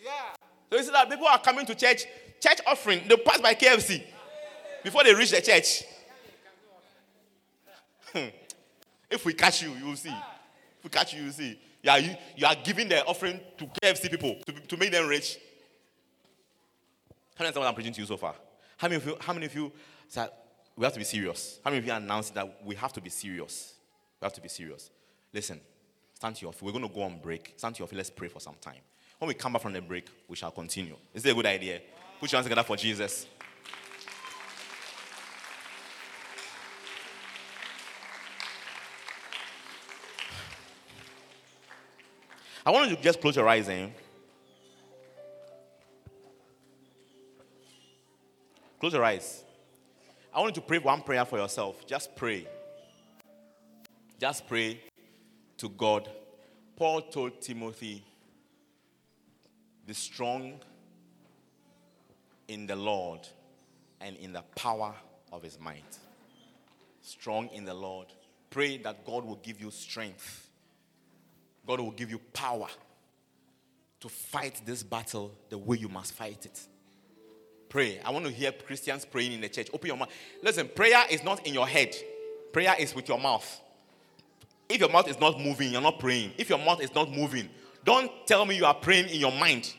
Yeah. So you see that people are coming to church, church offering, they pass by KFC before they reach the church. Hmm. if we catch you, you will see. If we catch you, you will see. Yeah, you, you are giving the offering to KFC people to, to make them rich. How many what I'm preaching to you so far? How many of you, how many of you said we have to be serious? How many of you announced that we have to be serious? We have to be serious. Listen, stand to your feet. We're going to go on break. Stand to your feet. Let's pray for some time. When we come back from the break, we shall continue. Is that a good idea? Put your hands together for Jesus. I want you to just close your eyes and close your eyes. I want you to pray one prayer for yourself. Just pray. Just pray to God. Paul told Timothy, be strong in the Lord and in the power of his might. Strong in the Lord. Pray that God will give you strength. God will give you power to fight this battle the way you must fight it. Pray. I want to hear Christians praying in the church. Open your mouth. Listen, prayer is not in your head, prayer is with your mouth. If your mouth is not moving, you're not praying. If your mouth is not moving, don't tell me you are praying in your mind.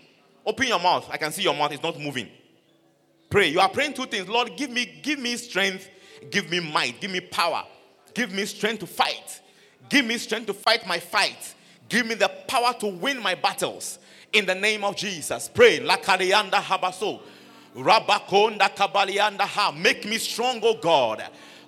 Open your mouth. I can see your mouth is not moving. Pray. You are praying two things. Lord, give me, give me strength, give me might, give me power, give me strength to fight. Give me strength to fight my fight. Give me the power to win my battles. In the name of Jesus. Pray. Lakarianda habaso. Rabakonda kabalianda ha. Make me strong, O God.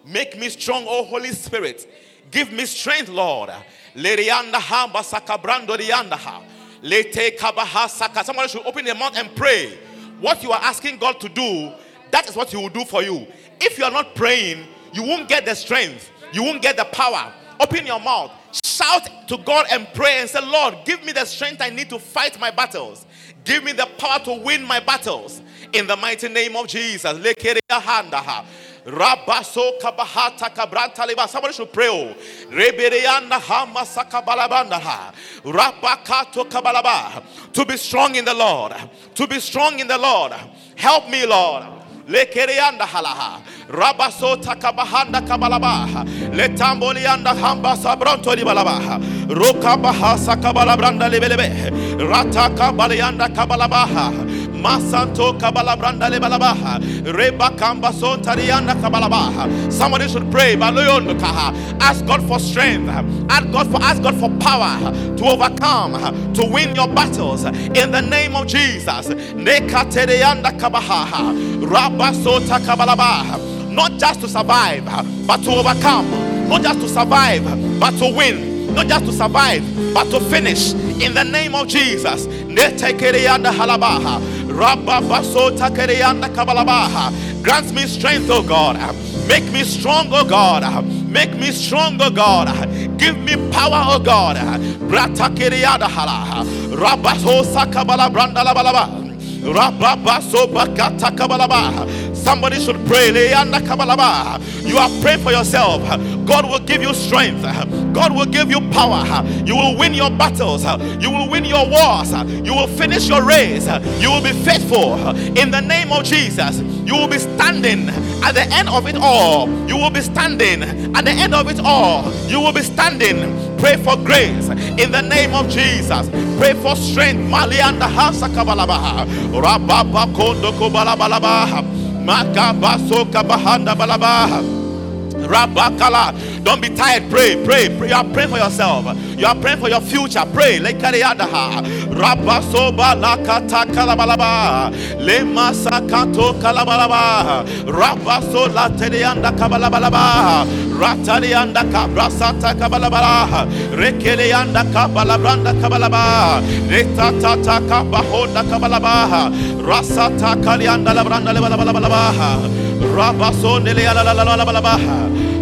Make me strong, O Holy Spirit. Give me strength, Lord. Lerianda ha basakabrando rianda ha. Lete kabaha saka. Somebody should open their mouth and pray. What you are asking God to do, that is what He will do for you. If you are not praying, you won't get the strength. You won't get the power. Open your mouth. Shout to God and pray and say, Lord, give me the strength I need to fight my battles. Give me the power to win my battles. In the mighty name of Jesus. Rabaso kabahata kabranta leba. Somebody should pray. Oh. Rebereyanda hama sakabalabanda ha. Rabakato kabalaba. To be strong in the Lord. To be strong in the Lord. Help me, Lord. Lekereanda halaha. Rabaso takabahanda kabalabaha. Letambolianda hamba sabronto libalabaha. Rokabaha sakabalabranda lebelebe. Rata kabalianda kabalabaha. Masanto kabalabranda le balabaha. Reba kamba son kabalabaha. Somebody should pray. Baloyondo kaha. Ask God for strength. Ask God for ask God for power to overcome, to win your battles in the name of Jesus. Nekaterianda kabaha. Rabasota kabalabaha. Not just to survive, but to overcome. Not just to survive, but to win not just to survive, but to finish in the name of Jesus. Grant me strength, oh God. Make me strong, oh God. Make me strong, oh God. Give me power, oh God. Rabaso sakabala brandala balaba. Somebody should pray. You are praying for yourself. God will give you strength. God will give you power. You will win your battles. You will win your wars. You will finish your race. You will be faithful. In the name of Jesus, you will be standing at the end of it all. You will be standing at the end of it all. You will be standing Pray for grace in the name of Jesus. Pray for strength. Malianda hasa kabalabaha. Rababa. Makabaso kabahanda balabaha. Rabakala. Don't be tired. Pray, pray, pray. You are praying for yourself. You are praying for your future. Pray. Lekariadaha. Rabasoba lakata kalabalaba. Lema sakato kalabalaba. Rabaso laterianda kabalabalaba. Ratalianda kabrasata kabalabala. Rekelianda kabalabranda kabalaba. Retatata kabahonda kabalaba. Rasata kalianda labranda lebalabalaba. Rabasonele la la la la la la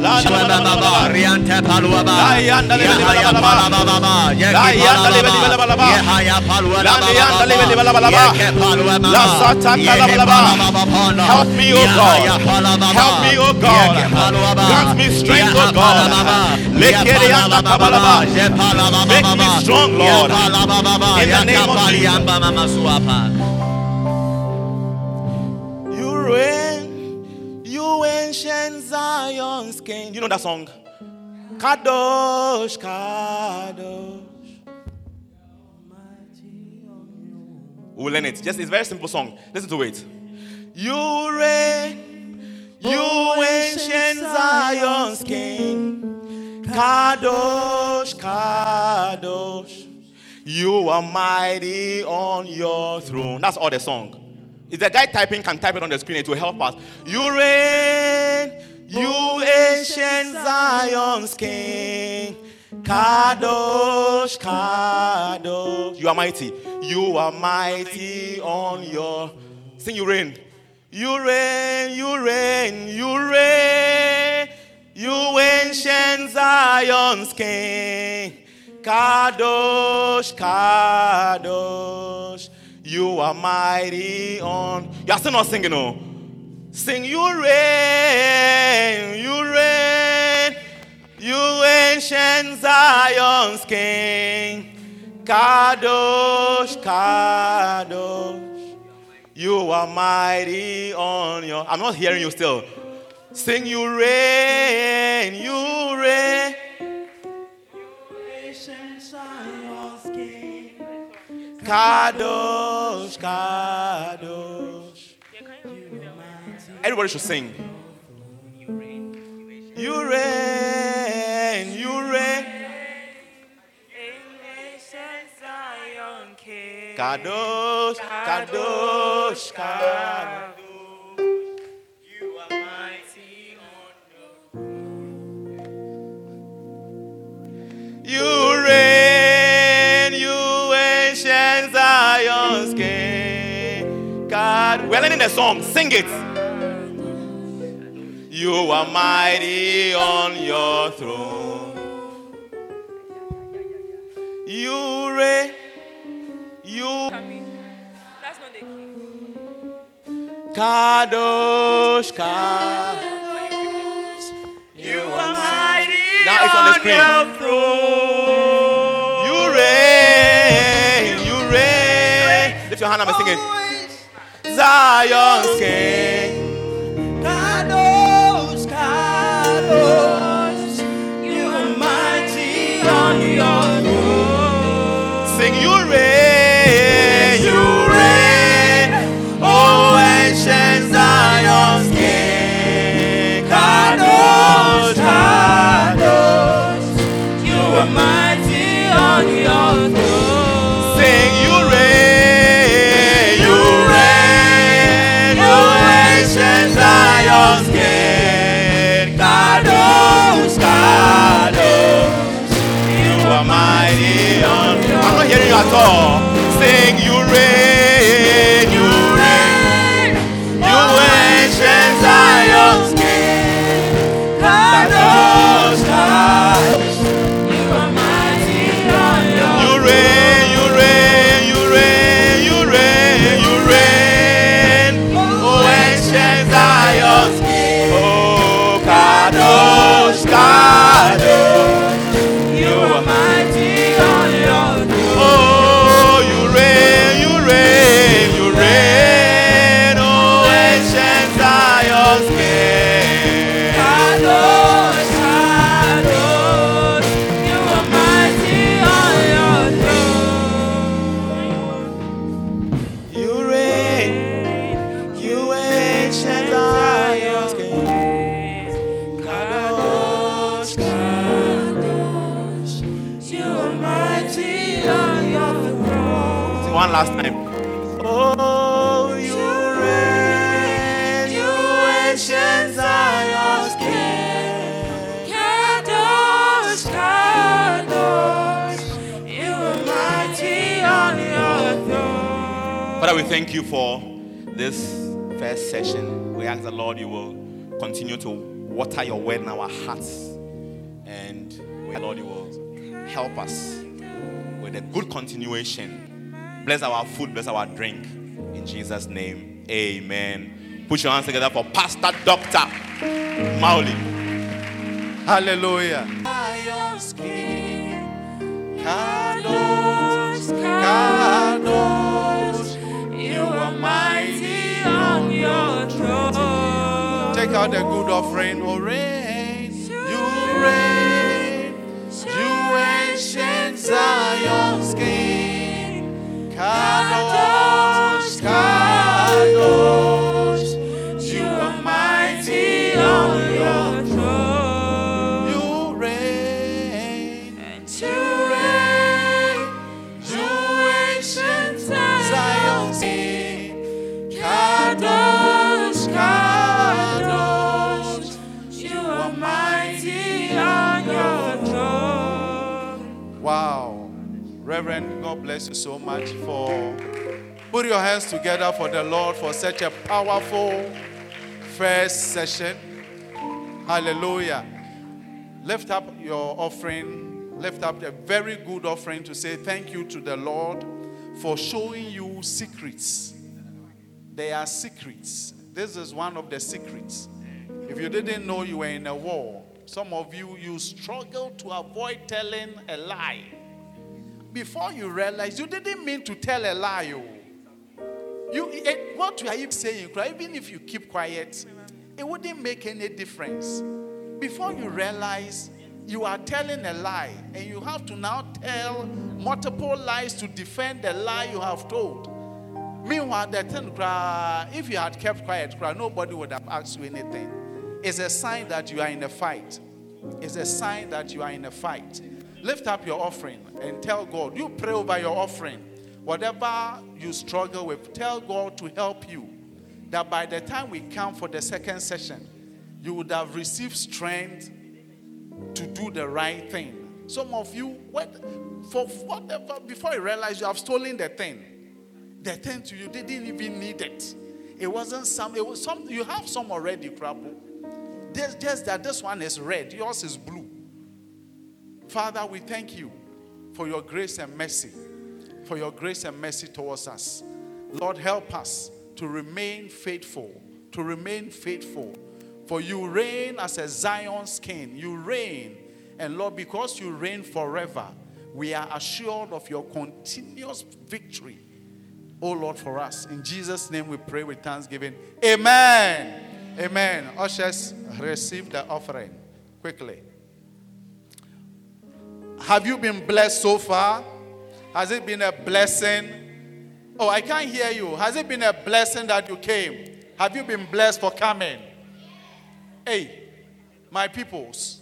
Pray, Riante Paluaba, Yahaya Palababa, Yaki Palababa, Yahaya Paluaba, Help me, O God. Help me, O God. Grant me strength, O God. Make me strong, Lord. In the name of Jesus. You reign, ancient Zion's king. You know that song? Kadosh, Kadosh. We'll learn it. Just it's a very simple song. Listen to it. You reign, you oh, ancient Zion's king. Kadosh, Kadosh. You are mighty on your throne. That's all the song. If the guy typing can type it on the screen, it will help us. You reign, you ancient Zion's king. Kadosh, Kadosh. You are mighty. You are mighty on your. Sing, you reign. You reign, you reign, you reign. You ancient Zion's king. Kadosh, Kadosh. You are mighty on. You are still not singing, no. Sing, you reign, you reign, you ancient Zion's king. Kadosh, Kadosh. You are mighty on your. I'm not hearing you still. Sing, you reign, you reign. Kadosh, Kadosh. Everybody should sing. You reign, you reign. Kadosh, Kadosh, Kadosh. God, we're learning the song. Sing it. You are mighty on your throne. You reign, you. That's not the key. Kadosh, Kadosh. You are mighty Now it's on the screen. your throne. You reign, you reign. Lift your hand and sing it. Zion's King. Kadosh, Kadosh, all. Continue to water your word in our hearts. And we, Lord, you will help us with a good continuation. Bless our food, bless our drink. In Jesus' name, amen. Put your hands together for Pastor Dr. Mauli. Hallelujah. Kadosh, Kadosh. Out the good offering. Oh, reign. You reign. You ancient Zion's King. Kadosh, Kadosh. Reverend, God bless you so much for put your hands together for the Lord for such a powerful first session. Hallelujah. Lift up your offering. Lift up a very good offering to say thank you to the Lord for showing you secrets. They are secrets. This is one of the secrets. If you didn't know you were in a war, some of you you struggle to avoid telling a lie. Before you realize you didn't mean to tell a lie. oh. You it, what are you saying? Even if you keep quiet, it wouldn't make any difference. Before you realize you are telling a lie, and you have to now tell multiple lies to defend the lie you have told. Meanwhile, the thing, if you had kept quiet, nobody would have asked you anything. It's a sign that you are in a fight. It's a sign that you are in a fight. Lift up your offering and tell God. You pray over your offering. Whatever you struggle with, tell God to help you. That by the time we come for the second session, you would have received strength to do the right thing. Some of you, what, for whatever, before you realize you have stolen the thing, the thing to you didn't even need it. It wasn't some. It was some. You have some already, Krapo. There's just that this one is red. Yours is blue. Father, we thank you for your grace and mercy, for your grace and mercy towards us. Lord, help us to remain faithful, to remain faithful. For you reign as a Zion's king. You reign. And Lord, because you reign forever, we are assured of your continuous victory. Oh Lord, for us. In Jesus' name we pray with thanksgiving. Amen. Amen. Ushers, receive the offering quickly. Have you been blessed so far? Has it been a blessing? Oh, I can't hear you. Has it been a blessing that you came? Have you been blessed for coming? Hey, my peoples,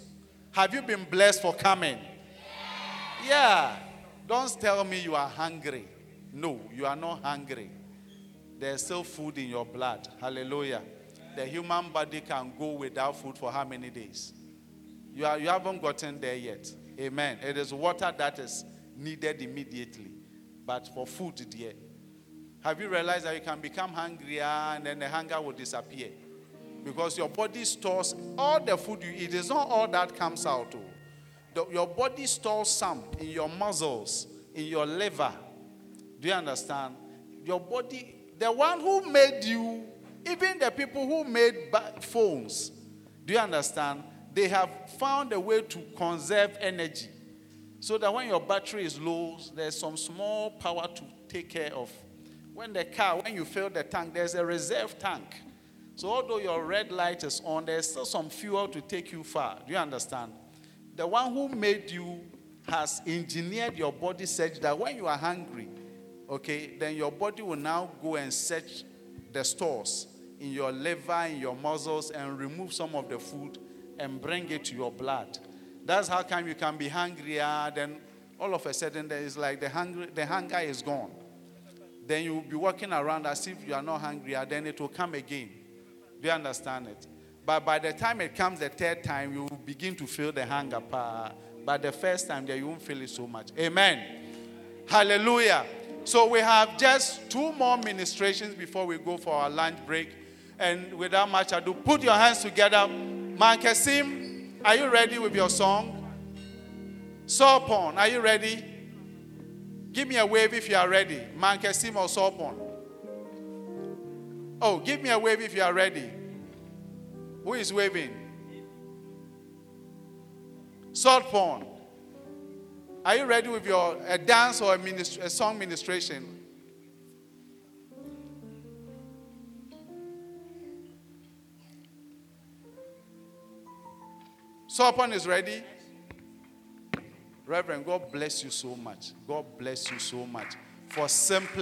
have you been blessed for coming? Yeah. Don't tell me you are hungry. No, you are not hungry. There's still food in your blood. Hallelujah. The human body can go without food for how many days? You, are, you haven't gotten there yet. Amen. It is water that is needed immediately. But for food, dear, have you realized that you can become hungrier and then the hunger will disappear? Because your body stores all the food you eat. It's not all that comes out. Oh. The, your body stores some in your muscles, in your liver. Do you understand? Your body, the one who made you, even the people who made phones, do you understand? They have found a way to conserve energy so that when your battery is low, there's some small power to take care of. When the car, when you fill the tank, there's a reserve tank. So although your red light is on, there's still some fuel to take you far. Do you understand? The one who made you has engineered your body such that when you are hungry, okay, then your body will now go and search the stores in your liver, in your muscles, and remove some of the food and bring it to your blood. That's how come you can be hungrier, ah, then all of a sudden there is like the hunger, the hunger is gone. Then you'll be walking around as if you are not hungrier, ah, then it will come again. Do you understand it? But by the time it comes the third time, you will begin to feel the hunger. But the first time, there you won't feel it so much. Amen. Hallelujah. So we have just two more ministrations before we go for our lunch break. And without much ado, put your hands together. Mankessim, are you ready with your song? Sopon, are you ready? Give me a wave if you are ready. Mankessim or Sopon? Oh, give me a wave if you are ready. Who is waving? Salt Pond. Are you ready with your a dance or a, a song ministration? Sopon is ready. Reverend, God bless you so much. God bless you so much for simply.